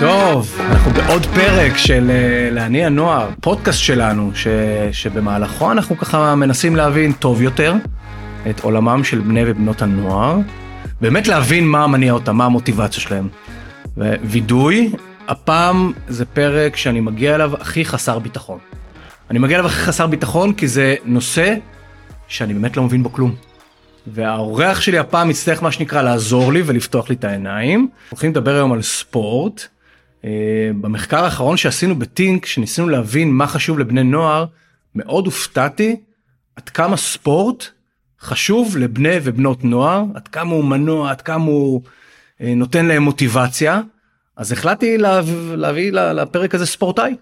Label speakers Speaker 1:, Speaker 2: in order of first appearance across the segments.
Speaker 1: טוב, אנחנו בעוד פרק של אה, להניע נוער, פודקאסט שלנו, ש, שבמהלכו אנחנו ככה מנסים להבין טוב יותר את עולמם של בני ובנות הנוער, באמת להבין מה מניע אותם, מה המוטיבציה שלהם. ווידוי, הפעם זה פרק שאני מגיע אליו הכי חסר ביטחון. אני מגיע אליו הכי חסר ביטחון כי זה נושא שאני באמת לא מבין בו כלום. והאורח שלי הפעם יצטרך מה שנקרא לעזור לי ולפתוח לי את העיניים. הולכים לדבר היום על ספורט. אה, במחקר האחרון שעשינו בטינק, שניסינו להבין מה חשוב לבני נוער, מאוד הופתעתי עד כמה ספורט חשוב לבני ובנות נוער, עד כמה הוא מנוע, עד כמה הוא אה, נותן להם מוטיבציה. אז החלטתי להביא, להביא לפרק הזה ספורטאי.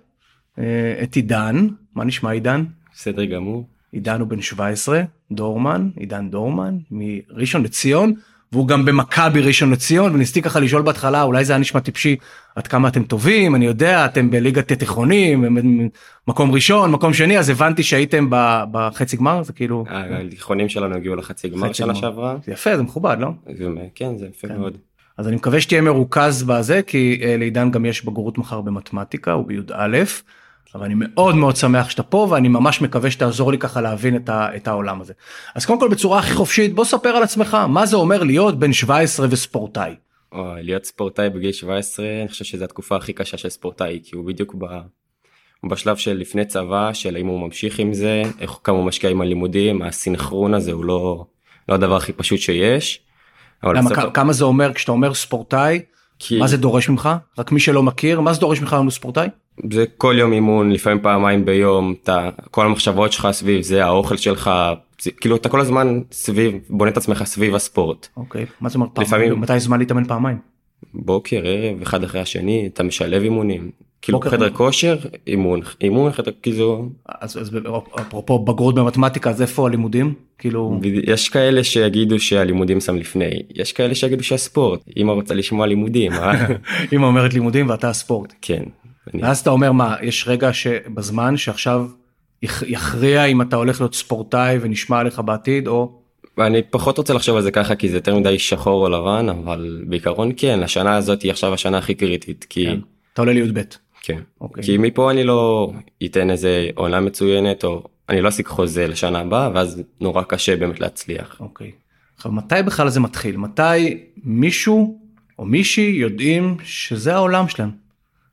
Speaker 1: אה, את עידן, מה נשמע עידן?
Speaker 2: בסדר גמור.
Speaker 1: עידן הוא בן 17, דורמן, עידן דורמן, מראשון לציון, והוא גם במכבי ראשון לציון, וניסיתי ככה לשאול בהתחלה, אולי זה היה נשמע טיפשי, עד כמה אתם טובים, אני יודע, אתם בליגת התיכונים, מקום ראשון, מקום שני, אז הבנתי שהייתם בחצי גמר, זה כאילו...
Speaker 2: התיכונים שלנו הגיעו לחצי גמר שנה שעברה.
Speaker 1: זה יפה, זה מכובד, לא?
Speaker 2: כן, זה יפה כן. מאוד.
Speaker 1: אז אני מקווה שתהיה מרוכז בזה, כי אה, לעידן גם יש בגרות מחר במתמטיקה, הוא בי"א. אבל אני מאוד מאוד שמח שאתה פה ואני ממש מקווה שתעזור לי ככה להבין את, ה, את העולם הזה. אז קודם כל בצורה הכי חופשית בוא ספר על עצמך מה זה אומר להיות בן 17 וספורטאי.
Speaker 2: או, להיות ספורטאי בגיל 17 אני חושב שזו התקופה הכי קשה של ספורטאי כי הוא בדיוק ב... הוא בשלב של לפני צבא של האם הוא ממשיך עם זה איך כמה הוא משקיע עם הלימודים הסינכרון הזה הוא לא לא הדבר הכי פשוט שיש.
Speaker 1: למה, בסוף... כמה זה אומר כשאתה אומר ספורטאי כי... מה זה דורש ממך רק מי שלא מכיר מה זה דורש ממך לנו ספורטאי.
Speaker 2: זה כל יום אימון לפעמים פעמיים ביום אתה כל המחשבות שלך סביב זה האוכל שלך כאילו אתה כל הזמן סביב בונה את עצמך סביב הספורט.
Speaker 1: אוקיי מה זאת אומרת לפעמים מתי זמן להתאמן פעמיים.
Speaker 2: בוקר ערב אחד אחרי השני אתה משלב אימונים כאילו בוקר... חדר כושר אימון אימון חדר כאילו
Speaker 1: אז, אז אפרופו בגרות במתמטיקה אז איפה הלימודים כאילו
Speaker 2: יש כאלה שיגידו שהלימודים שם לפני יש כאלה שיגידו שהספורט אמא רוצה לשמוע לימודים אה?
Speaker 1: אמא אומרת לימודים ואתה הספורט
Speaker 2: כן
Speaker 1: ואז אתה אומר מה יש רגע שבזמן שעכשיו יכריע אם אתה הולך להיות ספורטאי ונשמע עליך בעתיד או.
Speaker 2: אני פחות רוצה לחשוב על זה ככה כי זה יותר מדי שחור או לבן אבל בעיקרון כן השנה הזאת היא עכשיו השנה הכי קריטית כי כן.
Speaker 1: אתה עולה לי"ב.
Speaker 2: כן. אוקיי. כי מפה אני לא אתן איזה עונה מצוינת או אני לא אשיג חוזה לשנה הבאה ואז נורא קשה באמת להצליח.
Speaker 1: אוקיי. עכשיו מתי בכלל זה מתחיל מתי מישהו או מישהי יודעים שזה העולם שלהם.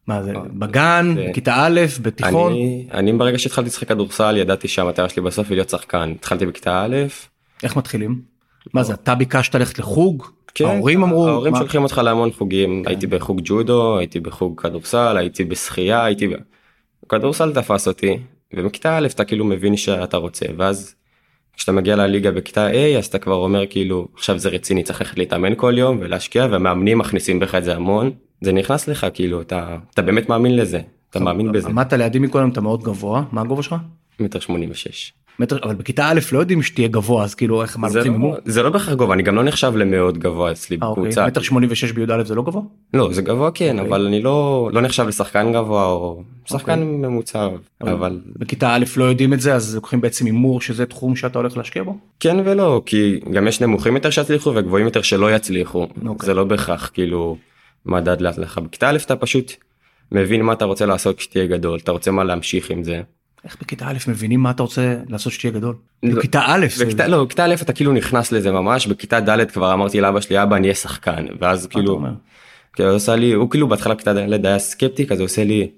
Speaker 1: מה זה בגן בכיתה א' בתיכון
Speaker 2: אני, אני ברגע שהתחלתי לשחק כדורסל ידעתי שהמטרה שלי בסוף היא להיות שחקן התחלתי בכיתה א'.
Speaker 1: איך מתחילים? מה זה אתה ביקשת ללכת לחוג? כן, ההורים אמרו
Speaker 2: ההורים מה... שולחים אותך להמון חוגים כן. הייתי בחוג ג'ודו הייתי בחוג כדורסל הייתי בשחייה הייתי כדורסל תפס אותי ובכיתה א' אתה כאילו מבין שאתה רוצה ואז כשאתה מגיע לליגה בכיתה A אז אתה כבר אומר כאילו עכשיו זה רציני צריך ללכת להתאמן כל יום ולהשקיע והמאמנים מכניסים בך את זה המון זה נכנס לך כאילו אתה אתה באמת מאמין לזה אתה מאמין בזה.
Speaker 1: עמדת לידי מקודם אתה מאוד גבוה מה הגובה שלך?
Speaker 2: מטר שמונים ושש.
Speaker 1: מטר אבל בכיתה א' לא יודעים שתהיה גבוה אז כאילו איך מה
Speaker 2: זה, לא, זה לא בהכרח גבוה אני גם לא נחשב למאוד גבוה אצלי
Speaker 1: אה, אוקיי. בקבוצה. מטר שמונים ושש בי"א זה לא גבוה?
Speaker 2: לא זה גבוה כן אוקיי. אבל אני לא לא נחשב לשחקן גבוה או שחקן אוקיי. ממוצע אבל
Speaker 1: בכיתה א' לא יודעים את זה אז לוקחים בעצם הימור שזה תחום שאתה הולך להשקיע בו?
Speaker 2: כן ולא כי גם יש נמוכים יותר שיצליחו וגבוהים יותר שלא יצליחו. זה לא בהכרח כאילו. מדד להצלחה בכיתה א' אתה פשוט מבין מה אתה רוצה לעשות כשתהיה גדול אתה רוצה מה להמשיך עם זה.
Speaker 1: איך בכיתה א' מבינים מה אתה רוצה לעשות שתהיה גדול? לא, בכיתה א'
Speaker 2: בכיתה, לא בכיתה א' אתה כאילו נכנס לזה ממש בכיתה ד' כבר אמרתי לאבא שלי אבא אני אהיה שחקן ואז כאילו. כאילו עושה לי הוא כאילו בהתחלה בכיתה ד' היה סקפטי כזה עושה לי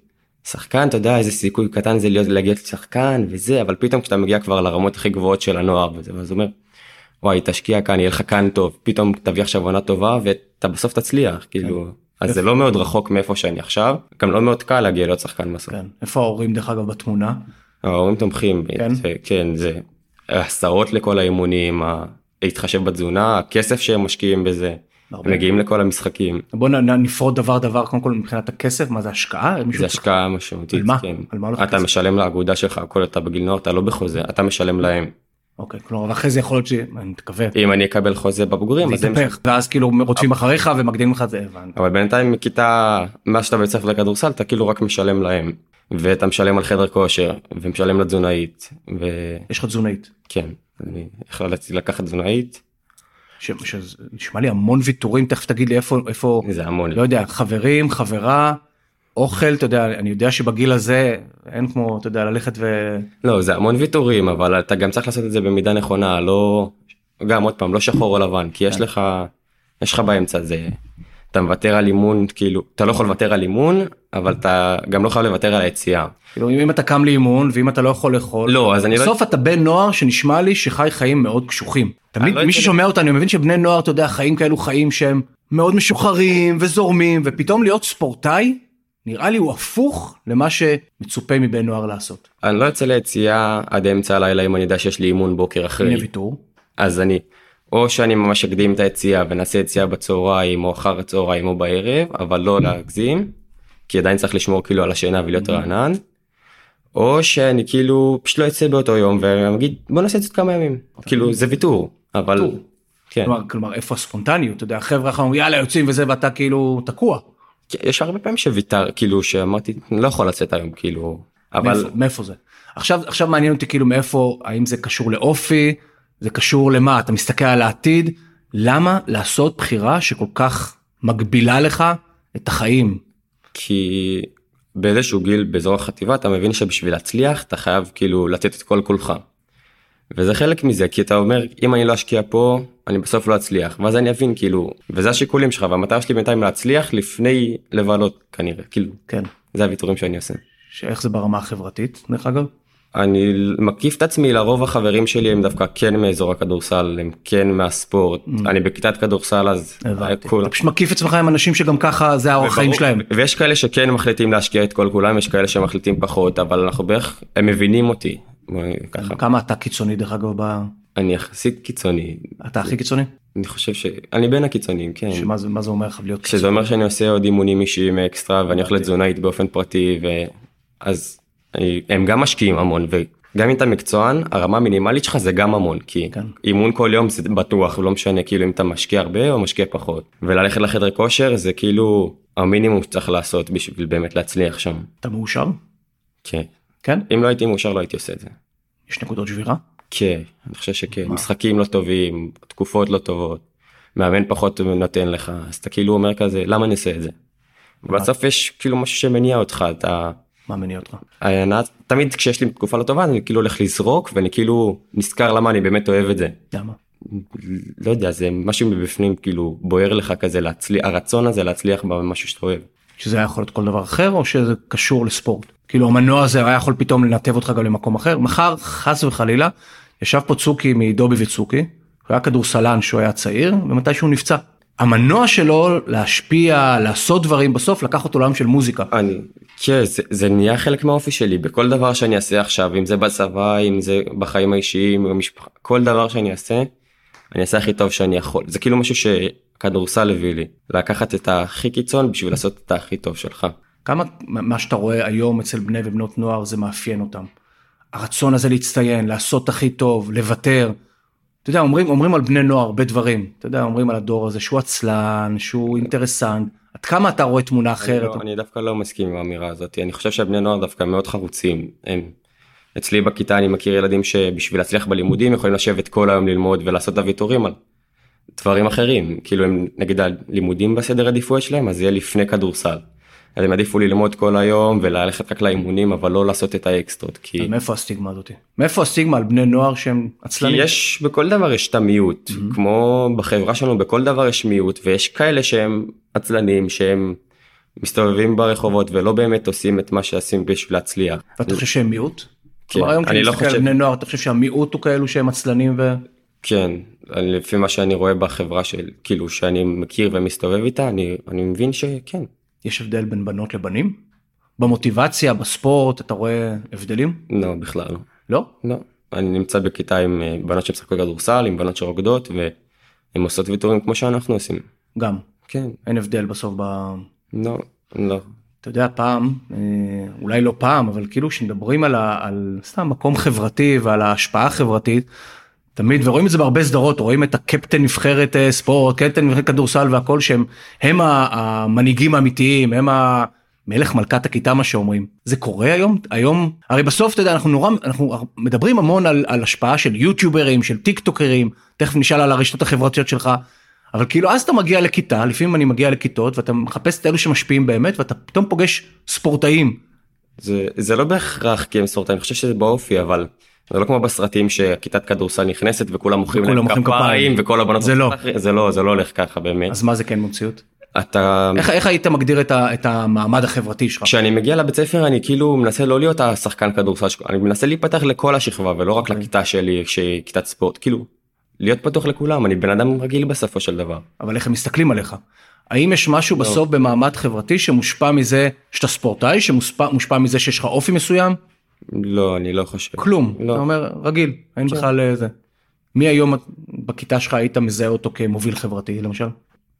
Speaker 2: שחקן אתה יודע איזה סיכוי קטן זה להיות להגיע לשחקן וזה אבל פתאום כשאתה מגיע כבר לרמות הכי גבוהות של הנוער וזה ואז אומר. וואי תשקיע כאן יהיה לך כאן טוב פתאום תביא עכשיו עונה טובה ואתה בסוף תצליח כאילו. כן. אז זה לא מאוד רחוק מאיפה שאני עכשיו גם לא מאוד קל להגיע להיות שחקן בסוף.
Speaker 1: כן. איפה ההורים דרך אגב בתמונה?
Speaker 2: ההורים תומכים כן זה, כן זה הסעות לכל האימונים להתחשב בתזונה הכסף שהם משקיעים בזה. הרבה. מגיעים לכל המשחקים.
Speaker 1: בוא נפרוט דבר דבר קודם כל מבחינת הכסף מה זה השקעה?
Speaker 2: זה השקעה משמעותית.
Speaker 1: על מה? כן. על מה
Speaker 2: אתה משלם לאגודה שלך הכל אתה בגיל נוער אתה לא בחוזה אתה משלם להם.
Speaker 1: אוקיי, כלומר אחרי זה יכול להיות שאני מתכוון.
Speaker 2: אם אני אקבל חוזה בבוגרים
Speaker 1: אז זה יתהפך ואז כאילו רודפים אחריך ומקדימים לך את זה הבנתי.
Speaker 2: אבל בינתיים מכיתה מה שאתה בית ספר לכדורסל אתה כאילו רק משלם להם ואתה משלם על חדר כושר ומשלם לתזונאית.
Speaker 1: יש לך תזונאית.
Speaker 2: כן, אני החלטתי לקחת תזונאית.
Speaker 1: שנשמע לי המון ויתורים תכף תגיד לי איפה איפה
Speaker 2: זה המון
Speaker 1: לא יודע חברים חברה אוכל אתה יודע אני יודע שבגיל הזה אין כמו אתה יודע ללכת ו...
Speaker 2: לא זה המון ויתורים אבל אתה גם צריך לעשות את זה במידה נכונה לא גם עוד פעם לא שחור או לבן כי יש
Speaker 1: כן.
Speaker 2: לך יש לך באמצע זה אתה מוותר על אימון כאילו אתה לא יכול לוותר על אימון אבל אתה גם לא חייב לוותר על היציאה.
Speaker 1: כאילו אם אתה קם לאימון ואם אתה לא יכול לאכול
Speaker 2: לא אז אני לא
Speaker 1: בסוף אתה בן נוער שנשמע לי שחי חיים מאוד קשוחים. תמיד
Speaker 2: לא
Speaker 1: מי ששומע אותנו מבין שבני נוער אתה יודע חיים כאלו חיים שהם מאוד משוחררים וזורמים ופתאום להיות ספורטאי נראה לי הוא הפוך למה שמצופה מבן נוער לעשות.
Speaker 2: אני לא יוצא ליציאה עד אמצע הלילה אם אני יודע שיש לי אימון בוקר אחרי
Speaker 1: הנה ויתור.
Speaker 2: אז אני או שאני ממש אקדים את היציאה ונעשה יציאה בצהריים או אחר הצהריים או בערב אבל לא להגזים כי עדיין צריך לשמור כאילו על השינה ולהיות רענן. או שאני כאילו פשוט לא אצא באותו יום ואגיד בוא נעשה את זה כמה ימים כאילו זה ויתור אבל. כן
Speaker 1: כלומר, כלומר איפה הספונטניות אתה יודע אחרים אומרים, יאללה יוצאים וזה ואתה כאילו תקוע.
Speaker 2: יש הרבה פעמים שוויתר כאילו שאמרתי אני לא יכול לצאת היום כאילו אבל
Speaker 1: מאיפה, מאיפה זה? עכשיו עכשיו מעניין אותי כאילו מאיפה האם זה קשור לאופי זה קשור למה אתה מסתכל על העתיד למה לעשות בחירה שכל כך מגבילה לך את החיים.
Speaker 2: כי באיזשהו גיל באזור החטיבה אתה מבין שבשביל להצליח אתה חייב כאילו לתת את כל כולך. וזה חלק מזה כי אתה אומר אם אני לא אשקיע פה אני בסוף לא אצליח ואז אני אבין כאילו וזה השיקולים שלך והמטרה שלי בינתיים להצליח לפני לבלות כנראה כאילו
Speaker 1: כן.
Speaker 2: זה הוויתורים שאני עושה.
Speaker 1: שאיך זה ברמה החברתית דרך אגב.
Speaker 2: אני מקיף את עצמי לרוב החברים שלי הם דווקא כן מאזור הכדורסל הם כן מהספורט אני בכיתת כדורסל אז
Speaker 1: הבנתי.
Speaker 2: כול-
Speaker 1: אתה פשוט מקיף עצמך עם אנשים שגם ככה זה האורח חיים שלהם.
Speaker 2: ויש כאלה שכן מחליטים להשקיע את כל כולם יש כאלה שמחליטים פחות אבל אנחנו בערך הם מבינים אותי. ככה
Speaker 1: כמה אתה קיצוני דרך אגב ב...
Speaker 2: אני יחסית קיצוני
Speaker 1: אתה הכי קיצוני?
Speaker 2: אני חושב שאני בין הקיצוניים כן.
Speaker 1: שמה זה מה זה אומר לך להיות קיצוני?
Speaker 2: שזה אומר שאני עושה עוד אימונים אישיים אקסטרה ואני אוכל תזונאית באופן פרטי ואז אני- הם גם משקיעים המון וגם אם אתה מקצוען הרמה המינימלית שלך זה גם המון כי
Speaker 1: כן.
Speaker 2: אימון כל יום זה בטוח לא משנה כאילו אם אתה משקיע הרבה או משקיע פחות וללכת לחדר כושר זה כאילו המינימום שצריך לעשות בשביל באמת להצליח שם.
Speaker 1: אתה מאושר?
Speaker 2: כן.
Speaker 1: כן?
Speaker 2: אם לא הייתי מאושר לא הייתי עושה את זה.
Speaker 1: יש נקודות שבירה?
Speaker 2: כן, אני חושב שכן, משחקים לא טובים, תקופות לא טובות, מאמן פחות נותן לך, אז אתה כאילו אומר כזה, למה אני אעשה את זה? בסוף יש כאילו משהו שמניע אותך, אתה...
Speaker 1: מה מניע אותך?
Speaker 2: הענה- תמיד כשיש לי תקופה לא טובה אני כאילו הולך לזרוק ואני כאילו נזכר למה אני באמת אוהב את זה.
Speaker 1: למה?
Speaker 2: לא יודע זה משהו מבפנים כאילו בוער לך כזה להצליח הרצון הזה להצליח במשהו שאתה אוהב.
Speaker 1: שזה היה יכול להיות כל דבר אחר או שזה קשור לספורט? כאילו המנוע הזה היה יכול פתאום לנתב אותך גם למקום אחר? מחר חס וחלילה ישב פה צוקי מדובי וצוקי, הוא היה כדורסלן שהוא היה צעיר ומתי שהוא נפצע. המנוע שלו להשפיע לעשות דברים בסוף לקח אותו לעולם של מוזיקה.
Speaker 2: אני כן זה, זה נהיה חלק מהאופי שלי בכל דבר שאני אעשה עכשיו אם זה בצבא אם זה בחיים האישיים במשפחה כל דבר שאני אעשה אני אעשה הכי טוב שאני יכול זה כאילו משהו שכדורסל הביא לי לקחת את הכי קיצון בשביל לעשות את הכי טוב שלך.
Speaker 1: כמה מה שאתה רואה היום אצל בני ובנות נוער זה מאפיין אותם. הרצון הזה להצטיין, לעשות הכי טוב, לוותר. אתה יודע, אומרים, אומרים על בני נוער הרבה דברים. אתה יודע, אומרים על הדור הזה שהוא עצלן, שהוא אינטרסנט. עד כמה אתה רואה תמונה
Speaker 2: אני,
Speaker 1: אחרת?
Speaker 2: לא, אני דווקא לא מסכים עם האמירה הזאת אני חושב שהבני נוער דווקא מאוד חרוצים. הם, אצלי בכיתה אני מכיר ילדים שבשביל להצליח בלימודים יכולים לשבת כל היום ללמוד ולעשות את הוויתורים על דברים אחרים כאילו הם נגיד הלימודים בסדר עדיפויות שלהם אז יהיה לפני כדורסל. אז הם עדיפו ללמוד כל היום וללכת רק לאימונים אבל לא לעשות את האקסטרות כי,
Speaker 1: מאיפה הסטיגמה הזאתי? מאיפה הסטיגמה על בני נוער שהם
Speaker 2: כי
Speaker 1: עצלנים?
Speaker 2: יש בכל דבר יש את המיעוט כמו בחברה שלנו בכל דבר יש מיעוט ויש כאלה שהם עצלנים שהם מסתובבים ברחובות ולא באמת עושים את מה שעושים בשביל להצליח.
Speaker 1: ואתה חושב שהם מיעוט?
Speaker 2: כן,
Speaker 1: כלומר היום
Speaker 2: אני
Speaker 1: כשאני
Speaker 2: לא
Speaker 1: מסתכל על בני נוער אתה חושב שהמיעוט הוא כאלו שהם עצלנים ו...
Speaker 2: כן, אני- לפי מה שאני רואה בחברה של כאילו שאני מכיר ומסתובב איתה אני אני מבין שכן.
Speaker 1: יש הבדל בין בנות לבנים? במוטיבציה, בספורט, אתה רואה הבדלים?
Speaker 2: לא בכלל לא.
Speaker 1: לא?
Speaker 2: לא. אני נמצא בכיתה עם אה, בנות שמשחקות כדורסל עם בנות שרוקדות והן עושות ויתורים כמו שאנחנו עושים.
Speaker 1: גם.
Speaker 2: כן.
Speaker 1: אין הבדל בסוף ב...
Speaker 2: לא. לא.
Speaker 1: אתה יודע פעם אה, אולי לא פעם אבל כאילו כשמדברים על, ה, על סתם מקום חברתי ועל ההשפעה החברתית תמיד ורואים את זה בהרבה סדרות רואים את הקפטן נבחרת אה, ספורט קפטן נבחרת כדורסל והכל שהם הם המנהיגים האמיתיים הם המלך מלכת הכיתה מה שאומרים. זה קורה היום? היום? הרי בסוף אתה יודע אנחנו נורא אנחנו מדברים המון על, על השפעה של יוטיוברים של טיק טוקרים תכף נשאל על הרשתות החברתיות שלך, אבל כאילו אז אתה מגיע לכיתה, לפעמים אני מגיע לכיתות ואתה מחפש את אלו שמשפיעים באמת ואתה פתאום פוגש ספורטאים.
Speaker 2: זה, זה לא בהכרח כי הם ספורטאים, אני חושב שזה באופי, אבל זה לא כמו בסרטים שכיתת כדורסל נכנסת וכולם מוחאים להם כפיים וכל הבנות
Speaker 1: זה לא
Speaker 2: זה לא זה לא הולך ככה באמת
Speaker 1: אז מה זה כן במציאות
Speaker 2: אתה
Speaker 1: איך, איך היית מגדיר את, ה, את המעמד החברתי שלך
Speaker 2: כשאני מגיע לבית ספר אני כאילו מנסה לא להיות השחקן כדורסל אני מנסה להיפתח לכל השכבה ולא רק okay. אוקיי. לכיתה שלי שהיא כיתת ספורט כאילו להיות פתוח לכולם אני בן אדם רגיל בסופו של דבר.
Speaker 1: אבל איך הם מסתכלים עליך האם יש משהו לא. בסוף במעמד חברתי שמושפע מזה שאתה ספורטאי שמושפע מזה שיש לך אופי מסוים
Speaker 2: לא, אני לא חושב.
Speaker 1: כלום. לא. אתה אומר, רגיל, אין כן. בכלל איזה. מי היום בכיתה שלך היית מזהה אותו כמוביל חברתי למשל?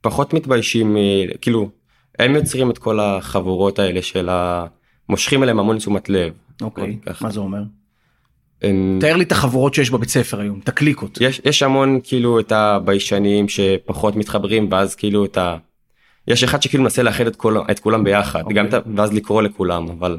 Speaker 2: פחות מתביישים, כאילו, הם יוצרים את כל החבורות האלה של ה... מושכים אליהם המון תשומת לב.
Speaker 1: אוקיי, מה זה אומר? הם... תאר לי את החבורות שיש בבית ספר היום, את הקליקות.
Speaker 2: יש, יש המון כאילו את הביישנים שפחות מתחברים ואז כאילו את ה... יש אחד שכאילו מנסה לאחד את, כל, את כולם ביחד, okay. גם את, ואז לקרוא לכולם, אבל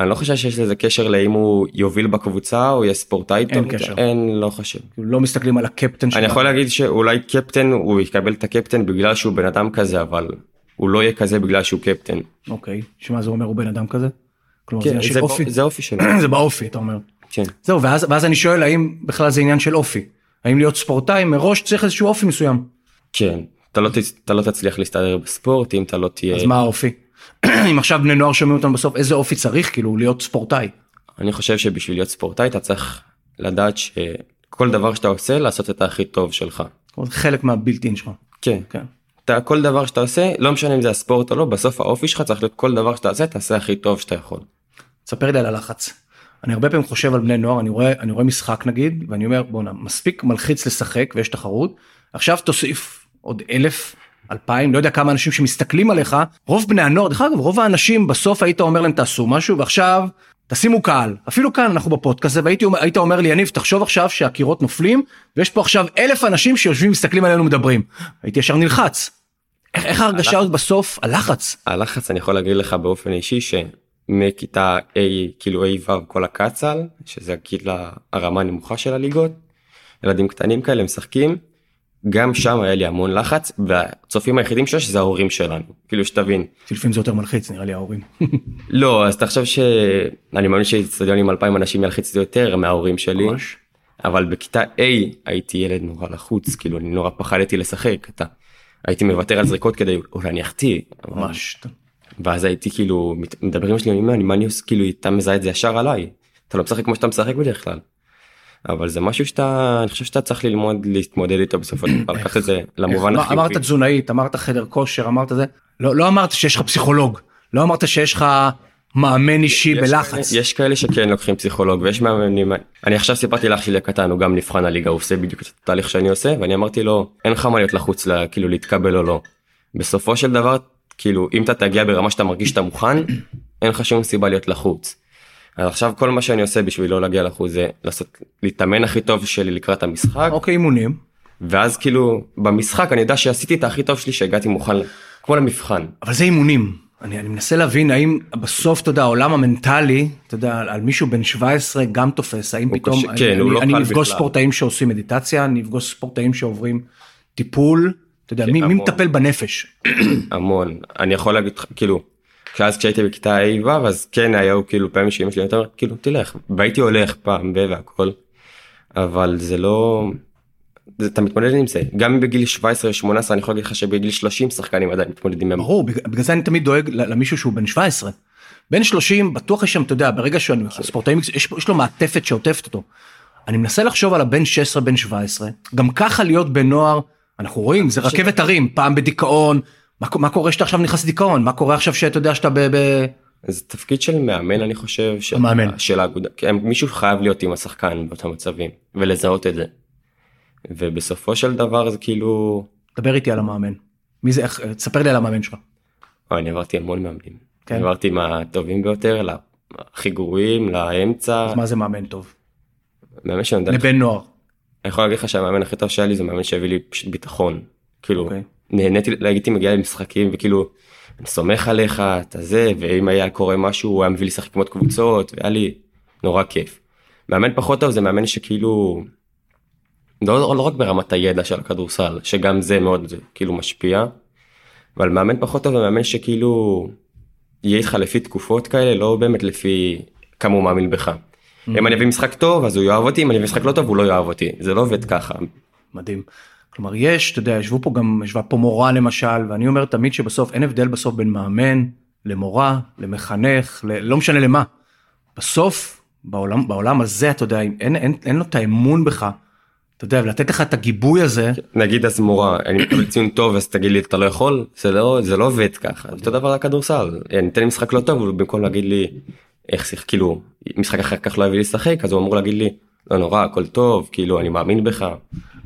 Speaker 2: אני לא חושב שיש לזה קשר לאם הוא יוביל בקבוצה או יהיה ספורטאי
Speaker 1: אין טוב, קשר.
Speaker 2: אין לא חושב.
Speaker 1: כאילו, לא מסתכלים על הקפטן
Speaker 2: שלו. אני יכול להגיד שאולי קפטן הוא יקבל את הקפטן בגלל שהוא בן אדם כזה אבל הוא לא יהיה כזה בגלל שהוא קפטן.
Speaker 1: אוקיי שמה זה אומר הוא בן אדם כזה?
Speaker 2: כלומר, כן, זה, זה, אופי? זה אופי שלו.
Speaker 1: זה באופי אתה אומר.
Speaker 2: כן.
Speaker 1: זהו ואז, ואז אני שואל האם בכלל זה עניין של אופי. האם להיות ספורטאי מראש צריך איזשהו אופי מסוים.
Speaker 2: כן אתה לא, אתה לא תצליח להסתדר בספורט אם אתה לא תהיה.
Speaker 1: אז מה האופי? אם עכשיו בני נוער שומעים אותם בסוף איזה אופי צריך כאילו להיות ספורטאי.
Speaker 2: אני חושב שבשביל להיות ספורטאי אתה צריך לדעת שכל דבר שאתה עושה לעשות את הכי טוב שלך.
Speaker 1: חלק מהבלתי אין שלך.
Speaker 2: כן. כן. אתה כל דבר שאתה עושה לא משנה אם זה הספורט או לא בסוף האופי שלך צריך להיות כל דבר שאתה עושה תעשה הכי טוב שאתה יכול.
Speaker 1: ספר לי על הלחץ. אני הרבה פעמים חושב על בני נוער אני רואה אני רואה משחק נגיד ואני אומר בואנה מספיק מלחיץ לשחק ויש תחרות עכשיו תוסיף עוד אלף אלפיים לא יודע כמה אנשים שמסתכלים עליך רוב בני הנוער דרך אגב רוב האנשים בסוף היית אומר להם תעשו משהו ועכשיו תשימו קהל אפילו כאן אנחנו בפודקאסט והייתי היית אומר לי יניב תחשוב עכשיו שהקירות נופלים ויש פה עכשיו אלף אנשים שיושבים מסתכלים עלינו מדברים הייתי ישר נלחץ. איך, איך ההרגשה הזאת בסוף? הלחץ.
Speaker 2: הלחץ אני יכול להגיד לך באופן אישי שמכיתה A כאילו A ו' כל הקצ"ל שזה הגיל הרמה הנמוכה של הליגות ילדים קטנים כאלה משחקים גם שם היה לי המון לחץ והצופים היחידים שיש זה ההורים שלנו כאילו שתבין.
Speaker 1: לפעמים זה יותר מלחיץ נראה לי ההורים.
Speaker 2: לא אז תחשוב שאני מאמין שאצטדיון עם 2,000 אנשים ילחיץ את זה יותר מההורים שלי. ממש. אבל בכיתה A הייתי ילד נורא לחוץ כאילו אני נורא פחדתי לשחק אתה הייתי מוותר על זריקות כדי אולי אני אחטיא.
Speaker 1: ממש.
Speaker 2: ואז הייתי כאילו מדברים שלי מה אני עושה כאילו אתה מזהה את זה ישר עליי אתה לא משחק כמו שאתה משחק בדרך כלל. אבל זה משהו שאתה אני חושב שאתה צריך ללמוד להתמודד איתו בסופו של דבר לקחת את זה למובן
Speaker 1: החיובי. אמרת תזונאית אמרת חדר כושר אמרת זה לא לא אמרת שיש לך פסיכולוג לא אמרת שיש לך מאמן אישי בלחץ.
Speaker 2: יש כאלה שכן לוקחים פסיכולוג ויש מאמנים אני עכשיו סיפרתי לאח שלי הקטן הוא גם נבחן הליגה הוא עושה בדיוק את התהליך שאני עושה ואני אמרתי לו אין לך מה להיות לחוץ לה, כאילו להתקבל או לא. בסופו של דבר כאילו אם אתה תגיע ברמה שאתה מרגיש שאתה מוכן אין לך שום סיבה להיות לחוץ. אז עכשיו כל מה שאני עושה בשביל לא להגיע לחוץ זה לעשות להתאמן הכי טוב שלי לקראת המשחק.
Speaker 1: אוקיי אימונים.
Speaker 2: ואז כאילו במשחק אני יודע שעשיתי את הכי טוב שלי שהגעתי מוכן כמו למבחן.
Speaker 1: אבל זה אימונים. אני, אני מנסה להבין האם בסוף אתה יודע העולם המנטלי אתה יודע על מישהו בן 17 גם תופס האם פתאום
Speaker 2: קשה, כן, אני, לא
Speaker 1: אני נפגוש ספורטאים שעושים מדיטציה אני נפגוש ספורטאים שעוברים טיפול אתה יודע מי, מי מטפל בנפש.
Speaker 2: המון אני יכול להגיד כאילו כשאז כשהייתי בכיתה ה' ו' אז כן היו כאילו פעמים שאמא שלי הייתה כאילו תלך והייתי הולך פעם ב והכל אבל זה לא. זה, אתה מתמודד עם זה גם בגיל 17 18 אני יכול להגיד לך שבגיל 30 שחקנים עדיין מתמודדים.
Speaker 1: ברור בגלל זה אני תמיד דואג למישהו שהוא בן 17. בן 30 בטוח יש שם אתה יודע ברגע שאני ספורטאים יש, יש לו מעטפת שעוטפת אותו. אני מנסה לחשוב על הבן 16 בן 17 גם ככה להיות בן נוער אנחנו רואים זה רכבת הרים פעם בדיכאון מה, מה קורה שאתה עכשיו נכנס לדיכאון מה קורה עכשיו שאתה יודע שאתה ב... ב...
Speaker 2: זה תפקיד של מאמן אני חושב
Speaker 1: של, המאמן.
Speaker 2: של האגודה מישהו חייב להיות עם השחקן באותם מצבים ולזהות את זה. ובסופו של דבר זה כאילו
Speaker 1: דבר איתי על המאמן מי זה איך תספר לי על המאמן שלך.
Speaker 2: או, אני עברתי המון מאמנים כן. עברתי מהטובים ביותר להכי גרועים לאמצע.
Speaker 1: אז מה זה מאמן טוב?
Speaker 2: מאמן שנותן
Speaker 1: לבן נוער.
Speaker 2: אני יכול להגיד לך שהמאמן הכי טוב שהיה לי זה מאמן שהביא לי פשוט ביטחון כאילו. Okay. נהניתי להגיד מגיע למשחקים וכאילו אני סומך עליך אתה זה ואם היה קורה משהו הוא היה מביא לי לשחק עם קבוצות והיה לי נורא כיף. מאמן פחות טוב זה מאמן שכאילו לא, לא רק ברמת הידע של הכדורסל שגם זה מאוד כאילו משפיע. אבל מאמן פחות טוב ומאמן שכאילו יהיה איתך לפי תקופות כאלה לא באמת לפי כמה הוא מאמין בך. Mm-hmm. אם אני אביא משחק טוב אז הוא יאהב אותי אם אני אביא משחק לא טוב הוא לא יאהב אותי זה לא עובד ככה.
Speaker 1: מדהים. כלומר יש אתה יודע ישבו פה גם ישבה פה מורה למשל ואני אומר תמיד שבסוף אין הבדל בסוף בין מאמן למורה למחנך ל... לא משנה למה. בסוף בעולם בעולם הזה אתה יודע אין, אין, אין, אין לו את האמון בך. אתה יודע ולתת לך את הגיבוי הזה
Speaker 2: נגיד אז מורה אני מקבל ציון טוב אז תגיד לי אתה לא יכול זה לא זה לא עובד ככה אותו דבר לכדורסל אני אתן לי משחק לא טוב במקום להגיד לי איך שיח כאילו משחק אחר כך לא יביא לי לשחק אז הוא אמור להגיד לי לא נורא הכל טוב כאילו אני מאמין בך.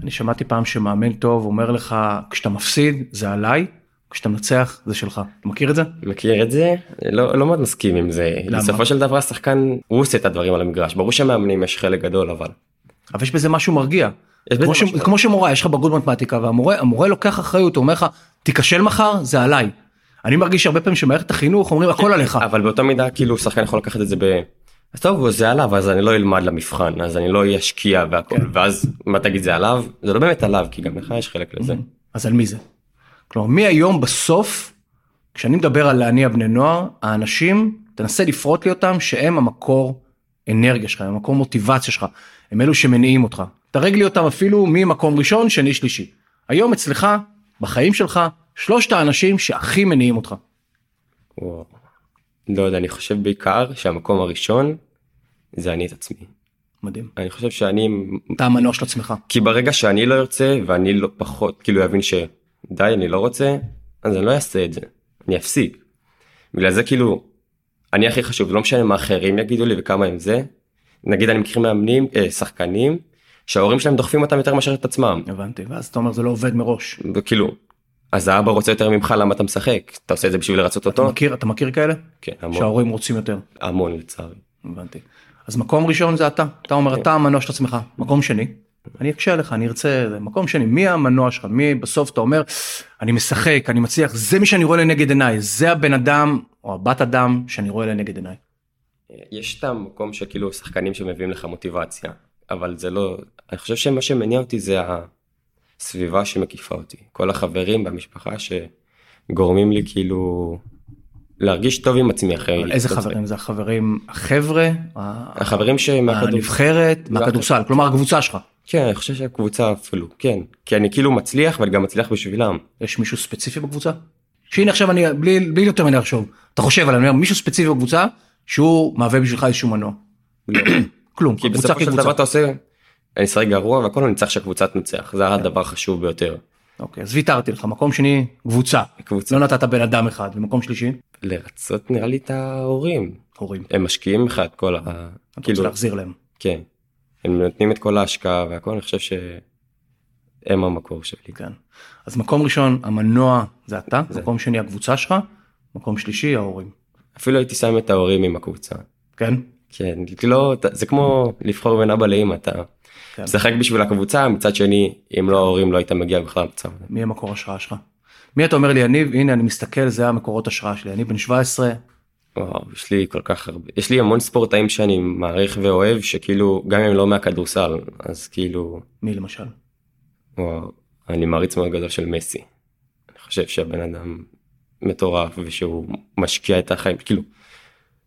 Speaker 1: אני שמעתי פעם שמאמן טוב אומר לך כשאתה מפסיד זה עליי כשאתה מנצח זה שלך אתה מכיר את זה?
Speaker 2: מכיר את זה לא לא מאוד מסכים עם זה למה? בסופו של דבר השחקן הוא עושה את הדברים על המגרש ברור שמאמנים יש חלק גדול אבל.
Speaker 1: אבל יש בזה משהו מרגיע. כמו, ש... כמו שמורה יש לך בגרות מתמטיקה והמורה המורה לוקח אחריות הוא אומר לך תיכשל מחר זה עליי. אני מרגיש הרבה פעמים שמערכת החינוך אומרים הכל עליך.
Speaker 2: אבל באותה מידה כאילו שחקן יכול לקחת את זה ב... אז טוב זה עליו אז אני לא אלמד למבחן אז אני לא אשקיע והכל כן. ואז מה תגיד זה עליו זה לא באמת עליו כי גם לך יש חלק לזה.
Speaker 1: אז על מי זה? כלומר מי היום בסוף כשאני מדבר על להניע בני נוער האנשים תנסה לפרוט לי אותם שהם המקור אנרגיה שלך המקור מוטיבציה שלך הם אלו שמניעים אותך תרג לי אותם אפילו ממקום ראשון שני שלישי. היום אצלך בחיים שלך שלושת האנשים שהכי מניעים אותך.
Speaker 2: וואו. לא יודע אני חושב בעיקר שהמקום הראשון זה אני את עצמי.
Speaker 1: מדהים.
Speaker 2: אני חושב שאני
Speaker 1: אתה המנוע של עצמך.
Speaker 2: כי ברגע שאני לא ארצה ואני לא פחות כאילו אבין שדי אני לא רוצה אז אני לא אעשה את זה אני אפסיק. בגלל זה כאילו אני הכי חשוב לא משנה מה אחרים יגידו לי וכמה הם זה. נגיד אני מכיר מאמנים אה, שחקנים שההורים שלהם דוחפים אותם יותר מאשר את עצמם.
Speaker 1: הבנתי ואז אתה אומר זה לא עובד מראש.
Speaker 2: וכאילו אז האבא רוצה יותר ממך למה אתה משחק אתה עושה את זה בשביל לרצות אותו.
Speaker 1: אתה מכיר אתה מכיר כאלה?
Speaker 2: כן המון.
Speaker 1: שההורים רוצים יותר.
Speaker 2: המון לצערי.
Speaker 1: הבנתי. אז מקום ראשון זה אתה אתה אומר כן. אתה המנוע של עצמך מקום שני. אני אקשה עליך אני ארצה מקום שני מי המנוע שלך מי בסוף אתה אומר אני משחק אני מצליח זה מי שאני רואה לנגד עיניי זה הבן אדם או הבת אדם שאני רואה לנגד עיניי.
Speaker 2: יש את המקום שכאילו שחקנים שמביאים לך מוטיבציה אבל זה לא אני חושב שמה שמניע אותי זה הסביבה שמקיפה אותי כל החברים במשפחה שגורמים לי כאילו להרגיש טוב עם עצמי אחרי
Speaker 1: איזה חברים זה החברים החבר'ה
Speaker 2: החברים
Speaker 1: מהנבחרת מהכדורסל כלומר הקבוצה שלך.
Speaker 2: כן אני חושב שהקבוצה אפילו כן כי אני כאילו מצליח ואני גם מצליח בשבילם.
Speaker 1: יש מישהו ספציפי בקבוצה? שהנה עכשיו אני בלי בלי יותר מדי לחשוב אתה חושב עליו מישהו ספציפי בקבוצה שהוא מהווה בשבילך איזשהו מנוע.
Speaker 2: לא.
Speaker 1: כלום.
Speaker 2: כי בסופו של דבר אתה עושה, אני אשחק גרוע והכל אני צריך שהקבוצה תנצח, זה הדבר החשוב ביותר.
Speaker 1: אוקיי, אז ויתרתי לך, מקום שני, קבוצה. קבוצה. לא נתת בן אדם אחד, ומקום שלישי?
Speaker 2: לרצות נראה לי את ההורים.
Speaker 1: הורים.
Speaker 2: הם משקיעים לך את כל ה...
Speaker 1: כאילו... להחזיר להם.
Speaker 2: כן. הם נותנים את כל ההשקעה והכל, אני חושב שהם המקור שלי.
Speaker 1: כן. אז מקום ראשון, המנוע זה אתה, זה. מקום שני הקבוצה שלך, מקום שלישי ההורים.
Speaker 2: אפילו הייתי שם את ההורים עם הקבוצה.
Speaker 1: כן?
Speaker 2: כן, לא, זה כמו לבחור בין אבא לאמא, אתה. משחק בשביל הקבוצה, מצד שני, אם לא ההורים לא היית מגיע בכלל למצב.
Speaker 1: מי המקור השראה שלך? מי אתה אומר לי, יניב, הנה אני מסתכל, זה המקורות השראה שלי, אני בן 17.
Speaker 2: וואו, יש לי כל כך הרבה, יש לי המון ספורטאים שאני מעריך ואוהב, שכאילו, גם אם לא מהכדורסל, אז כאילו...
Speaker 1: מי למשל?
Speaker 2: וואו, אני מעריץ מאוד גדול של מסי. אני חושב שהבן אדם מטורף ושהוא משקיע את החיים, כאילו,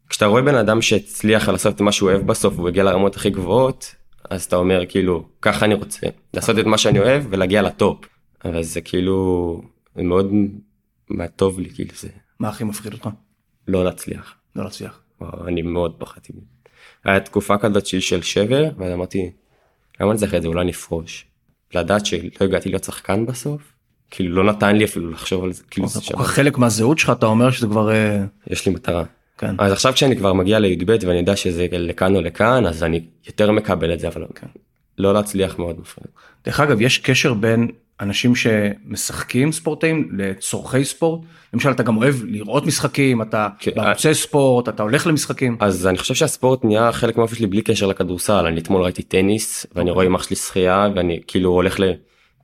Speaker 2: כשאתה רואה בן אדם שהצליח לעשות את מה שהוא אוהב בסוף והוא הגיע לרמות הכי גבוהות אז אתה אומר כאילו ככה אני רוצה לעשות את מה שאני אוהב ולהגיע לטופ. אבל זה כאילו זה מאוד מה טוב לי כאילו זה.
Speaker 1: מה הכי מפחיד אותך?
Speaker 2: לא להצליח.
Speaker 1: לא להצליח.
Speaker 2: וואו, אני מאוד פחדתי. היה תקופה כזאת שהיא של שבר ואז אמרתי למה אני צריך את זה אולי נפרוש. לדעת שלא הגעתי להיות שחקן בסוף כאילו לא נתן לי אפילו לחשוב על זה כאילו
Speaker 1: זה כל כך חלק מהזהות שלך אתה אומר שזה כבר אה,
Speaker 2: יש לי מטרה
Speaker 1: כן.
Speaker 2: אז עכשיו כשאני כבר מגיע לי"ב ואני יודע שזה לכאן או לכאן אז אני יותר מקבל את זה אבל כן. לא להצליח מאוד מפריע.
Speaker 1: דרך אגב יש קשר בין אנשים שמשחקים ספורטאים לצורכי ספורט למשל אתה גם אוהב לראות משחקים אתה כן. רוצה ספורט אתה הולך למשחקים
Speaker 2: אז אני חושב שהספורט נהיה חלק מהאופי שלי בלי קשר לכדורסל אני אתמול ראיתי טניס ואני רואה עם אח שלי שחייה ואני כאילו הולך ל...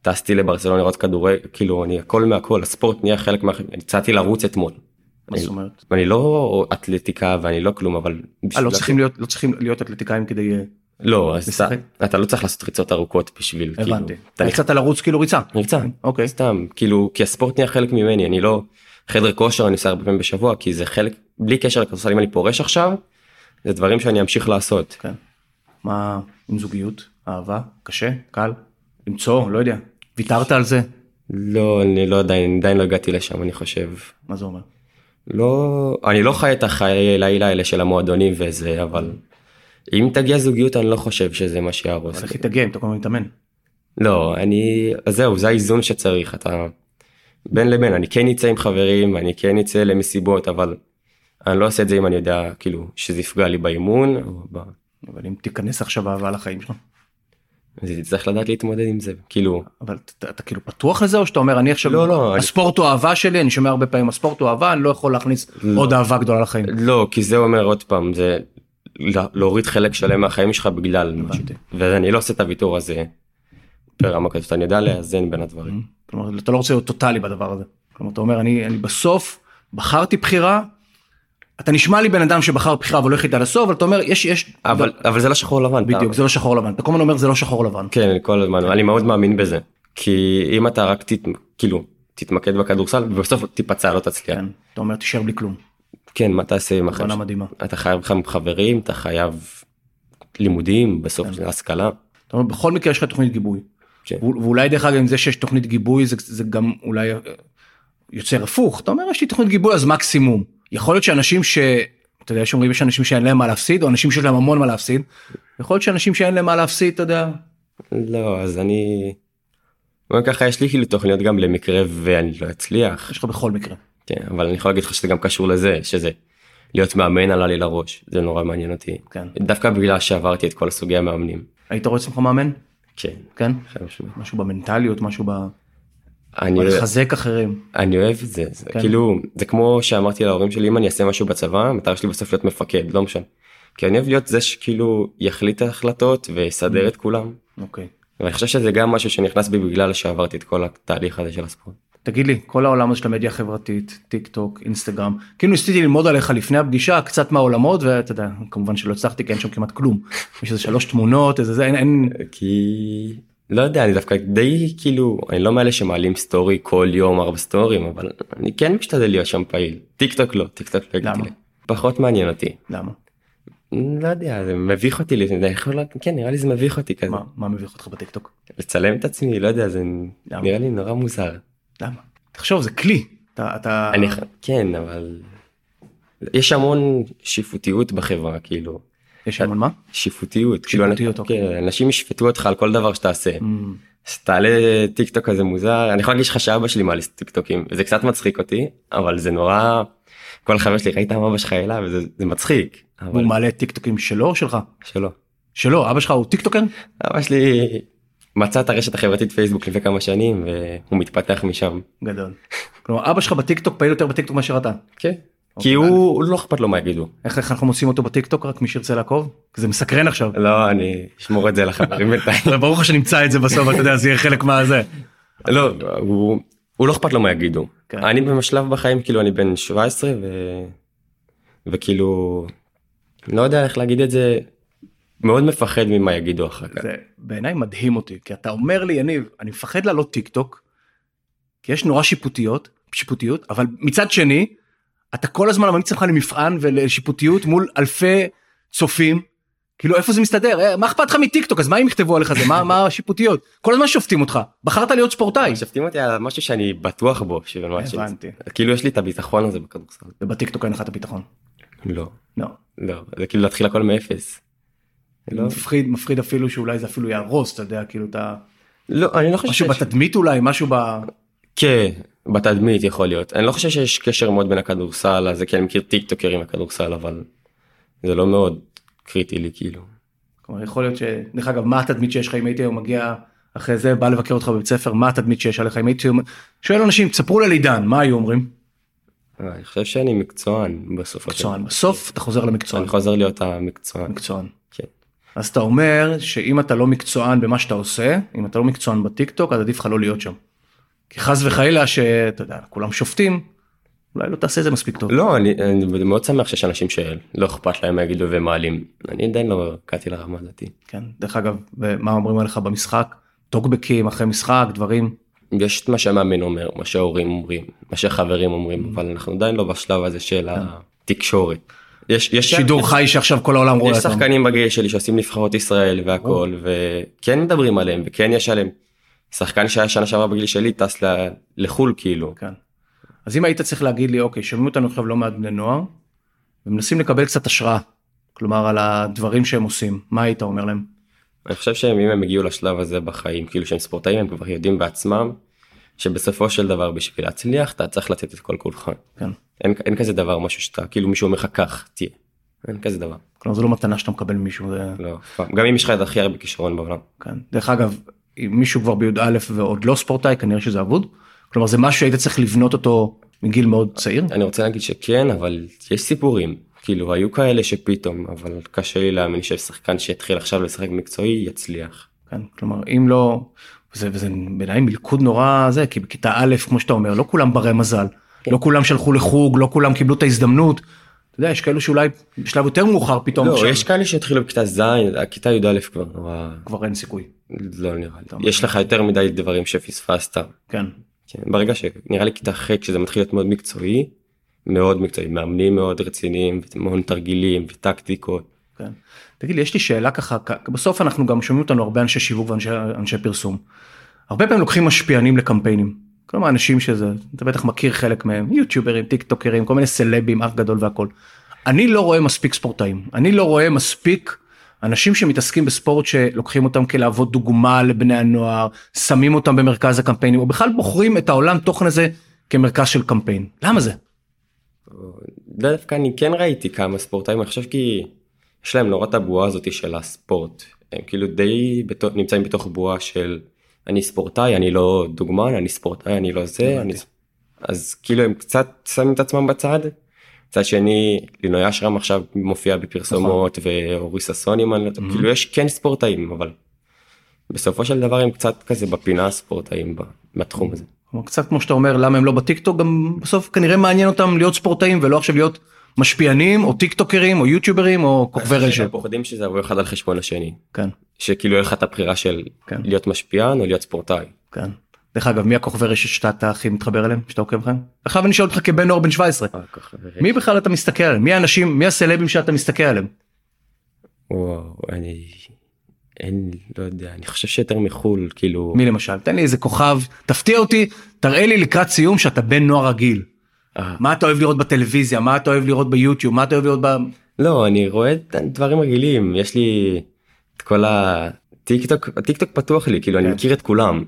Speaker 2: טסתי לברצלונה לראות כדורי כאילו אני הכל מהכל הספורט נהיה חלק מה... יצאתי לרוץ אתמול
Speaker 1: מה זאת אומרת?
Speaker 2: אני לא אתלטיקה ואני לא כלום אבל
Speaker 1: אה, לא צריכים להיות לא צריכים להיות אתלטיקאים כדי אה,
Speaker 2: לא, אז? אתה, אתה לא צריך לעשות ריצות ארוכות בשביל,
Speaker 1: הבנתי.
Speaker 2: כאילו, אתה
Speaker 1: יצאת לרוץ כאילו ריצה.
Speaker 2: ריצה,
Speaker 1: אוקיי.
Speaker 2: סתם, כאילו, כי הספורט נהיה חלק ממני, אני לא, חדר כושר אני עושה הרבה פעמים בשבוע, כי זה חלק, בלי קשר לכדורסל, אם אני פורש עכשיו, זה דברים שאני אמשיך לעשות.
Speaker 1: כן. מה עם זוגיות? אהבה? קשה? קל? למצוא? לא יודע. ויתרת על זה?
Speaker 2: לא, אני לא עדיין, עדיין לא הגעתי לשם, אני חושב.
Speaker 1: מה זה אומר?
Speaker 2: לא, אני לא חי את החיי לילה האלה של המועדונים וזה, אבל אם תגיע זוגיות אני לא חושב שזה מה שיהרוס.
Speaker 1: אז איך תתאגם? אתה כל הזמן מתאמן.
Speaker 2: לא, אני, אז זהו, זה האיזון שצריך, אתה בין לבין, אני כן אצא עם חברים, אני כן אצא למסיבות, אבל אני לא עושה את זה אם אני יודע, כאילו, שזה יפגע לי באימון, או ב...
Speaker 1: אבל אם תיכנס עכשיו אהבה לחיים שלך.
Speaker 2: אז תצטרך לדעת להתמודד עם זה, כאילו,
Speaker 1: אבל אתה, אתה כאילו פתוח לזה או שאתה אומר אני עכשיו
Speaker 2: לא, לא,
Speaker 1: הספורט הוא אהבה שלי אני שומע הרבה פעמים הספורט הוא אהבה אני לא יכול להכניס
Speaker 2: לא.
Speaker 1: עוד אהבה גדולה לחיים.
Speaker 2: לא, כי זה אומר עוד פעם, זה לה- להוריד חלק שלם מהחיים שלך בגלל. ואני לא עושה את הוויתור הזה ברמה כזאת, אני יודע לאזן בין הדברים.
Speaker 1: כלומר אתה לא רוצה להיות טוטאלי בדבר הזה. כלומר אתה אומר אני אני בסוף בחרתי בחירה. אתה נשמע לי בן אדם שבחר בחירה החליט עד הסוף אבל אתה אומר יש יש
Speaker 2: אבל אבל זה לא שחור לבן.
Speaker 1: בדיוק זה לא שחור לבן אתה כל הזמן אומר זה לא שחור לבן.
Speaker 2: כן, כל הזמן, אני מאוד מאמין בזה. כי אם אתה רק תת... כאילו תתמקד בכדורסל ובסוף תיפצע לא תצליח.
Speaker 1: כן, אתה אומר תישאר בלי כלום.
Speaker 2: כן, מה תעשה עם החיים?
Speaker 1: מדהימה.
Speaker 2: אתה חייב חברים, אתה חייב לימודים, בסוף
Speaker 1: כן.
Speaker 2: השכלה.
Speaker 1: אתה אומר, בכל מקרה יש לך תוכנית גיבוי.
Speaker 2: כן.
Speaker 1: ואולי דרך אגב עם זה שיש תוכנית גיבוי זה, זה גם אולי אה, יוצר הפוך אתה אומר יש לי תוכנית גיבוי אז מקסימום יכול להיות שאנשים ש... אתה יודע, יש אומרים יש אנשים שאין להם מה להפסיד או אנשים שיש להם המון מה להפסיד. יכול להיות שאנשים שאין להם מה להפסיד אתה יודע.
Speaker 2: לא, אז אני... נגיד ככה יש לי כאילו תוכניות גם למקרה ואני לא אצליח.
Speaker 1: יש לך בכל מקרה.
Speaker 2: כן, אבל אני יכול להגיד לך שזה גם קשור לזה, שזה להיות מאמן עלה לי לראש, זה נורא מעניין אותי.
Speaker 1: כן.
Speaker 2: דווקא בגלל שעברתי את כל סוגי המאמנים.
Speaker 1: היית רואה עצמך מאמן?
Speaker 2: כן.
Speaker 1: כן? משהו במנטליות משהו ב...
Speaker 2: אני,
Speaker 1: לחזק אחרים.
Speaker 2: אני אוהב את זה, זה
Speaker 1: כן.
Speaker 2: כאילו זה כמו שאמרתי להורים שלי אם אני אעשה משהו בצבא המטרה שלי בסוף להיות מפקד לא משנה. כי אני אוהב להיות זה שכאילו יחליט החלטות ויסדר את כולם.
Speaker 1: אוקיי.
Speaker 2: ואני חושב שזה גם משהו שנכנס בי בגלל שעברתי את כל התהליך הזה של הספורט.
Speaker 1: תגיד לי כל העולם הזה של המדיה החברתית טיק טוק אינסטגרם כאילו ניסיתי ללמוד עליך לפני הפגישה קצת מהעולמות ואתה יודע כמובן שלא הצלחתי כי אין שם כמעט כלום יש איזה שלוש תמונות איזה זה אין, אין
Speaker 2: כי לא יודע אני דווקא די כאילו אני לא מאלה שמעלים סטורי כל יום ארבע סטורים אבל אני כן משתדל להיות שם פעיל. טיק טוק לא טיק טוק לא
Speaker 1: למה?
Speaker 2: פחות מעניין אותי.
Speaker 1: למה?
Speaker 2: לא יודע זה מביך אותי לפני יכול להיות- כן נראה לי זה מביך אותי כזה.
Speaker 1: מה מה מביך אותך בטיק טוק
Speaker 2: לצלם את עצמי לא יודע זה
Speaker 1: למה?
Speaker 2: נראה לי נורא מוזר.
Speaker 1: למה? תחשוב זה כלי. אתה אתה
Speaker 2: אני כן אבל יש המון שיפוטיות בחברה כאילו
Speaker 1: יש המון מה
Speaker 2: שיפוטיות כאילו
Speaker 1: שיפוטיות, אוקיי.
Speaker 2: כן, אנשים ישפטו אותך על כל דבר שתעשה.
Speaker 1: אממ,
Speaker 2: אז תעלה טיק טוק כזה מוזר אני יכול להגיד לך שאבא שלי מעלה טיק טוקים זה קצת מצחיק אותי אבל זה נורא כל החברים שלי ראית מה אבא שלך העלה וזה זה מצחיק אבל
Speaker 1: הוא מעלה טיק טוקים שלו או שלך
Speaker 2: שלא.
Speaker 1: שלו אבא שלך הוא טיק טוקר
Speaker 2: אבא שלי מצא את הרשת החברתית פייסבוק לפני כמה שנים והוא מתפתח משם.
Speaker 1: גדול. כלומר אבא שלך בטיק טוק פעיל יותר בטיק טוק מאשר אתה
Speaker 2: כן.
Speaker 1: אוקיי.
Speaker 2: כי הוא לא אכפת לו מה יגידו.
Speaker 1: איך אנחנו מוצאים אותו בטיק טוק רק מי שירצה לעקוב זה מסקרן עכשיו.
Speaker 2: לא אני אשמור את זה לחברים בינתיים.
Speaker 1: ברור לך שנמצא את זה בסוף אתה יודע זה יהיה חלק מהזה.
Speaker 2: לא הוא לא אכפת לו מה יגידו.
Speaker 1: כן.
Speaker 2: אני בשלב בחיים כאילו אני בן 17 ו... וכאילו לא יודע איך להגיד את זה מאוד מפחד ממה יגידו אחר כך.
Speaker 1: זה בעיניי מדהים אותי כי אתה אומר לי יניב אני מפחד לעלות טיק טוק. כי יש נורא שיפוטיות שיפוטיות אבל מצד שני אתה כל הזמן ממליץ לך למבחן ולשיפוטיות מול אלפי צופים. כאילו איפה זה מסתדר אה, מה אכפת לך מטיק טוק אז מה אם יכתבו עליך זה מה מה השיפוטיות כל הזמן שופטים אותך בחרת להיות ספורטאי
Speaker 2: שופטים אותי על משהו שאני בטוח בו. כאילו יש לי את הביטחון הזה בכדורסל.
Speaker 1: ובטיק טוק אין לך את הביטחון.
Speaker 2: לא.
Speaker 1: לא.
Speaker 2: לא. זה כאילו להתחיל הכל מאפס. לא.
Speaker 1: מפחיד מפחיד אפילו שאולי זה אפילו יהרוס אתה יודע כאילו אתה
Speaker 2: לא אני לא חושב
Speaker 1: משהו בתדמית אולי משהו ב...
Speaker 2: כן, בתדמית יכול להיות. אני לא חושב שיש קשר מאוד בין הכדורסל הזה, כי אני מכיר טיק טוקרים לכדורסל, אבל זה לא מאוד קריטי לי כאילו.
Speaker 1: כלומר יכול להיות ש... דרך אגב מה התדמית שיש לך אם הייתי היום מגיע אחרי זה בא לבקר אותך בבית ספר מה התדמית שיש עליך אם הייתי שואל אנשים תספרו לי על עידן מה היו אומרים
Speaker 2: אה, אני חושב שאני מקצוען בסוף.
Speaker 1: מקצוען בסוף אתה חוזר למקצוען
Speaker 2: אני חוזר להיות המקצוען.
Speaker 1: מקצוען
Speaker 2: כן.
Speaker 1: אז אתה אומר שאם אתה לא מקצוען במה שאתה עושה אם אתה לא מקצוען בטיק טוק אז עדיף לך לא להיות שם. כי חס וחלילה שאתה יודע כולם שופטים אולי לא תעשה את זה מספיק טוב.
Speaker 2: לא, אני, אני מאוד שמח שיש אנשים שלא אכפת להם מה יגידו ומעלים. אני עדיין לא הגעתי לרמה הזאת.
Speaker 1: כן, דרך אגב, מה אומרים עליך במשחק? טוקבקים אחרי משחק, דברים?
Speaker 2: יש את מה שהמאמן אומר, מה שההורים אומרים, מה שהחברים אומרים, אבל אנחנו עדיין לא בשלב הזה של
Speaker 1: כן.
Speaker 2: התקשורת. יש, יש
Speaker 1: שידור חי שעכשיו כל העולם רואה
Speaker 2: יש
Speaker 1: אותם.
Speaker 2: שחקנים בגיל שלי שעושים נבחרות ישראל והכל וכן מדברים עליהם וכן יש עליהם. שחקן שהיה שנה שעברה בגיל שלי טס לחול כאילו.
Speaker 1: כן. אז אם היית צריך להגיד לי, אוקיי, שומעים אותנו עכשיו לא מעט בני נוער, ומנסים לקבל קצת השראה, כלומר על הדברים שהם עושים, מה היית אומר להם?
Speaker 2: אני חושב שאם הם הגיעו לשלב הזה בחיים כאילו שהם ספורטאים הם כבר יודעים בעצמם שבסופו של דבר בשביל להצליח אתה צריך לתת את כל כולך.
Speaker 1: כן.
Speaker 2: אין, אין כזה דבר משהו שאתה כאילו מישהו אומר לך כך תהיה. אין כזה דבר.
Speaker 1: כלומר, זו לא מתנה שאתה מקבל ממישהו, זה...
Speaker 2: לא. גם אם יש לך את הכי הרבה כישרון בעולם.
Speaker 1: כן. דרך אגב, אם מישהו כבר בי"א ועוד לא ספורטאי, כנראה שזה אבוד. כלומר, זה משהו שהיית צריך לבנות אותו מגיל מאוד צעיר.
Speaker 2: אני רוצה להגיד שכן אבל יש סיפורים כאילו היו כאלה שפתאום אבל קשה לי להאמין ששחקן שיתחיל עכשיו לשחק מקצועי יצליח.
Speaker 1: כן. כלומר, אם לא... וזה, וזה בעיניי מלכוד נורא זה, כי בכיתה א', כמו שאתה אומר, לא כולם ברי מזל. לא כולם שלחו לחוג, לא כולם קיבלו את ההזדמנות. אתה יודע, יש כאלו שאולי בשלב יותר מאוחר פתאום
Speaker 2: לא יש כאלה שהתחילו בכיתה ז' הכיתה י"א כבר נורא
Speaker 1: כבר אין סיכוי.
Speaker 2: לא נראה לי יש לך יותר מדי דברים שפספסת.
Speaker 1: כן.
Speaker 2: כן, ברגע שנראה לי כיתה ח' שזה מתחיל להיות מאוד מקצועי מאוד מקצועי מאמנים מאוד רציניים המון תרגילים וטקטיקות.
Speaker 1: כן. תגיד לי, יש לי שאלה ככה, בסוף אנחנו גם שומעים אותנו הרבה אנשי שיווק ואנשי אנשי פרסום. הרבה פעמים לוקחים משפיענים לקמפיינים. כלומר אנשים שזה, אתה בטח מכיר חלק מהם, יוטיוברים, טיק טוקרים, כל מיני סלבים, אח גדול והכל. אני לא רואה מספיק ספורטאים, אני לא רואה מספיק אנשים שמתעסקים בספורט שלוקחים אותם כלהוות דוגמה לבני הנוער, שמים אותם במרכז הקמפיינים, או בכלל בוחרים את העולם תוכן הזה כמרכז של קמפיין. למה זה?
Speaker 2: דווקא אני כן ראיתי כמה ספורטאים אני חושב כי יש להם נורא את הבועה הזאתי של הספורט הם כאילו די בתו, נמצאים בתוך בועה של אני ספורטאי אני לא דוגמן אני ספורטאי אני לא זה אני... אז כאילו הם קצת שמים את עצמם בצד. מצד שני לינוי אשרם עכשיו מופיע בפרסומות ואורי ששון אם אני לא טועה. כאילו יש כן ספורטאים אבל בסופו של דבר הם קצת כזה בפינה הספורטאים בתחום הזה.
Speaker 1: כלומר, קצת כמו שאתה אומר למה הם לא בטיק טוק גם בסוף כנראה מעניין אותם להיות ספורטאים ולא עכשיו להיות משפיענים או טיק טוקרים או יוטיוברים או כוכבי רשת.
Speaker 2: פוחדים שזה יבוא אחד על חשבון השני
Speaker 1: כן
Speaker 2: שכאילו יהיה לך את הבחירה של
Speaker 1: כן.
Speaker 2: להיות משפיען או להיות ספורטאי.
Speaker 1: כן. דרך אגב מי הכוכבי רשת שאתה אתה הכי מתחבר אליהם שאתה עוקב אחריהם? עכשיו אני שואל אותך כבן נוער בן 17
Speaker 2: אה,
Speaker 1: מי בכלל אתה מסתכל עליהם מי האנשים מי הסלבים שאתה מסתכל עליהם.
Speaker 2: וואו אני אין לא יודע אני חושב שיותר מחו"ל כאילו
Speaker 1: מי למשל תן לי איזה כוכב תפתיע אותי תראה לי לקראת סיום שאתה בן נוער רגיל.
Speaker 2: אה,
Speaker 1: מה אתה אוהב לראות בטלוויזיה מה אתה אוהב לראות ביוטיוב מה אתה אוהב לראות ב...
Speaker 2: לא אני רואה דברים רגילים יש לי את כל הטיק טוק הטיק טוק פתוח לי כאילו אני
Speaker 1: כן.
Speaker 2: מכיר את כולם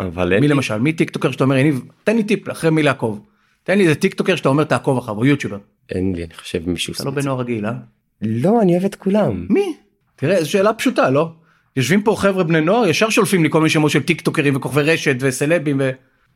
Speaker 2: אבל
Speaker 1: מי למשל מי טיק טוקר שאתה אומר יניב תן לי טיפ אחרי מי לעקוב. תן לי איזה טיק טוקר שאתה אומר תעקוב אחריו או יוטיובר.
Speaker 2: אין לי אני חושב מישהו
Speaker 1: אתה לא בן נוער רגיל אה?
Speaker 2: לא אני אוהב את כולם
Speaker 1: מי? תראה זו שאלה פשוטה לא? יושבים פה חבר'ה בני נוער ישר שולפים לי כל מיני שמות של טיק טוקרים וכוכבי רשת וסלבים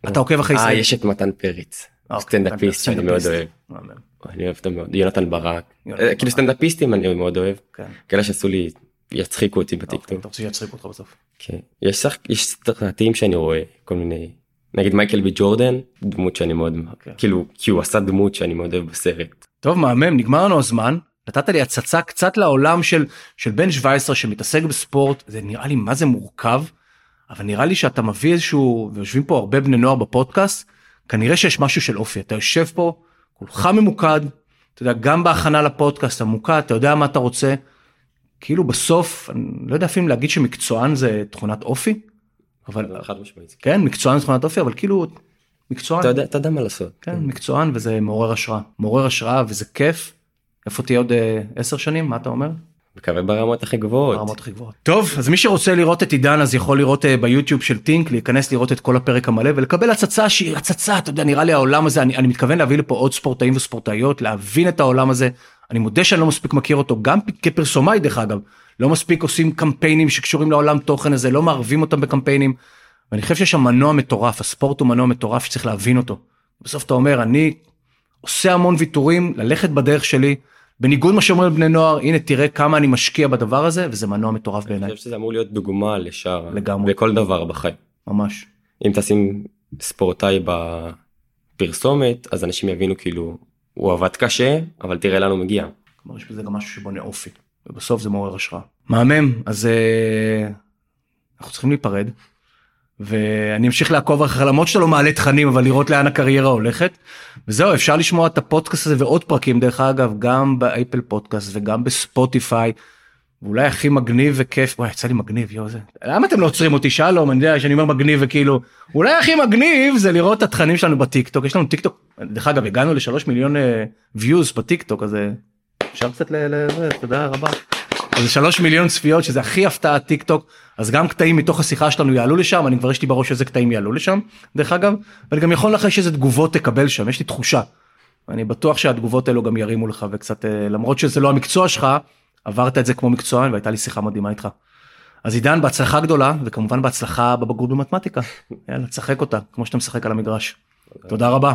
Speaker 1: ואתה עוקב אחרי
Speaker 2: אה
Speaker 1: ישראל.
Speaker 2: יש את מתן
Speaker 1: פרץ
Speaker 2: סטנדאפיסט שאני מאוד. אוהב
Speaker 1: מהמם.
Speaker 2: אני אוהב אותו מאוד יונתן ברק אה. כאילו סטנדאפיסטים אני מאוד אוהב
Speaker 1: כן.
Speaker 2: כאלה שעשו לי יצחיקו אותי בטיק
Speaker 1: אוקיי. אתה רוצה שיצחיקו אותך בסוף.
Speaker 2: כן. יש סרטים שאני רואה כל מיני נגיד מייקל בי ג'ורדן דמות שאני מאוד
Speaker 1: אוקיי.
Speaker 2: כאילו כי הוא עשה דמות שאני מאוד אוהב בסרט.
Speaker 1: טוב מהמם נגמר לנו הזמן נתת לי הצצה קצת לעולם של של בן 17 שמתעסק בספורט זה נראה לי מה זה מורכב. אבל נראה לי שאתה מביא איזשהו ויושבים פה הרבה בני נוער בפודקאסט כנראה שיש משהו של אופי אתה יושב פה כולך ממוקד אתה יודע גם בהכנה לפודקאסט המוקד אתה יודע מה אתה רוצה. כאילו בסוף אני לא יודע אפילו להגיד שמקצוען זה תכונת אופי. אבל
Speaker 2: חד משמעית.
Speaker 1: כן מקצוען זה תכונת אופי אבל כאילו מקצוען.
Speaker 2: אתה יודע אתה יודע מה לעשות.
Speaker 1: כן, מקצוען וזה מעורר השראה. מעורר השראה וזה כיף. איפה תהיה עוד אה, עשר שנים? מה אתה אומר?
Speaker 2: מקווה ברמות הכי גבוהות.
Speaker 1: ברמות הכי גבוהות. טוב, אז מי שרוצה לראות את עידן אז יכול לראות אה, ביוטיוב של טינק, להיכנס לראות את כל הפרק המלא ולקבל הצצה שהיא הצצה, אתה יודע, נראה לי העולם הזה, אני, אני מתכוון להביא לפה עוד ספורטאים וספורטאיות, להבין את העולם הזה. אני מודה שאני לא מספיק מכיר אותו, גם כפרסומאי דרך אגב. לא מספיק עושים קמפיינים שקשורים לעולם תוכן הזה, לא מערבים אותם בקמפיינים. ואני חושב שיש שם מנוע מטורף, הספורט הוא מנוע מטורף שצריך להבין אותו. בסוף אתה אומר, אני עושה המון ויתורים, ללכת בדרך שלי, בניגוד מה שאומרים בני נוער, הנה תראה כמה אני משקיע בדבר הזה, וזה מנוע מטורף
Speaker 2: אני
Speaker 1: בעיניי,
Speaker 2: חושב שזה אמור להיות דוגמה לשאר.
Speaker 1: לגמרי.
Speaker 2: בכל דבר בחיים.
Speaker 1: ממש.
Speaker 2: אם תשים ספורטאי פרסומת אז אנשים יבינו כאילו הוא עבד קשה אבל תראה לאן הוא מגיע.
Speaker 1: כלומר יש בזה גם משהו שבונה אופי ובסוף זה מעורר השראה. מהמם אז אה, אנחנו צריכים להיפרד. ואני אמשיך לעקוב אחריך למרות שאתה לא מעלה תכנים אבל לראות לאן הקריירה הולכת. וזהו אפשר לשמוע את הפודקאסט הזה ועוד פרקים דרך אגב גם באפל פודקאסט וגם בספוטיפיי. ואולי הכי מגניב וכיף וואי יצא לי מגניב יו זה למה אתם לא עוצרים אותי שלום אני יודע שאני אומר מגניב וכאילו אולי הכי מגניב זה לראות את התכנים שלנו בטיק טוק יש לנו טיק טוק דרך אגב הגענו לשלוש מיליון ויוז אה, בטיק טוק אז אה, אפשר קצת לזה תודה רבה. זה שלוש מיליון צפיות שזה הכי הפתעה טיק טוק אז גם קטעים מתוך השיחה שלנו יעלו לשם אני כבר יש לי בראש איזה קטעים יעלו לשם דרך אגב ואני גם יכול לך איזה תגובות תקבל שם יש לי תחושה. אני בטוח שהתגובות האלו גם ירימו לך וקצת אה, למרות שזה לא המקצוע שלך עברת את זה כמו מקצוען והייתה לי שיחה מדהימה איתך. אז עידן בהצלחה גדולה וכמובן בהצלחה בבגרות במתמטיקה יאללה תשחק אותה כמו שאתה משחק על המגרש. תודה רבה.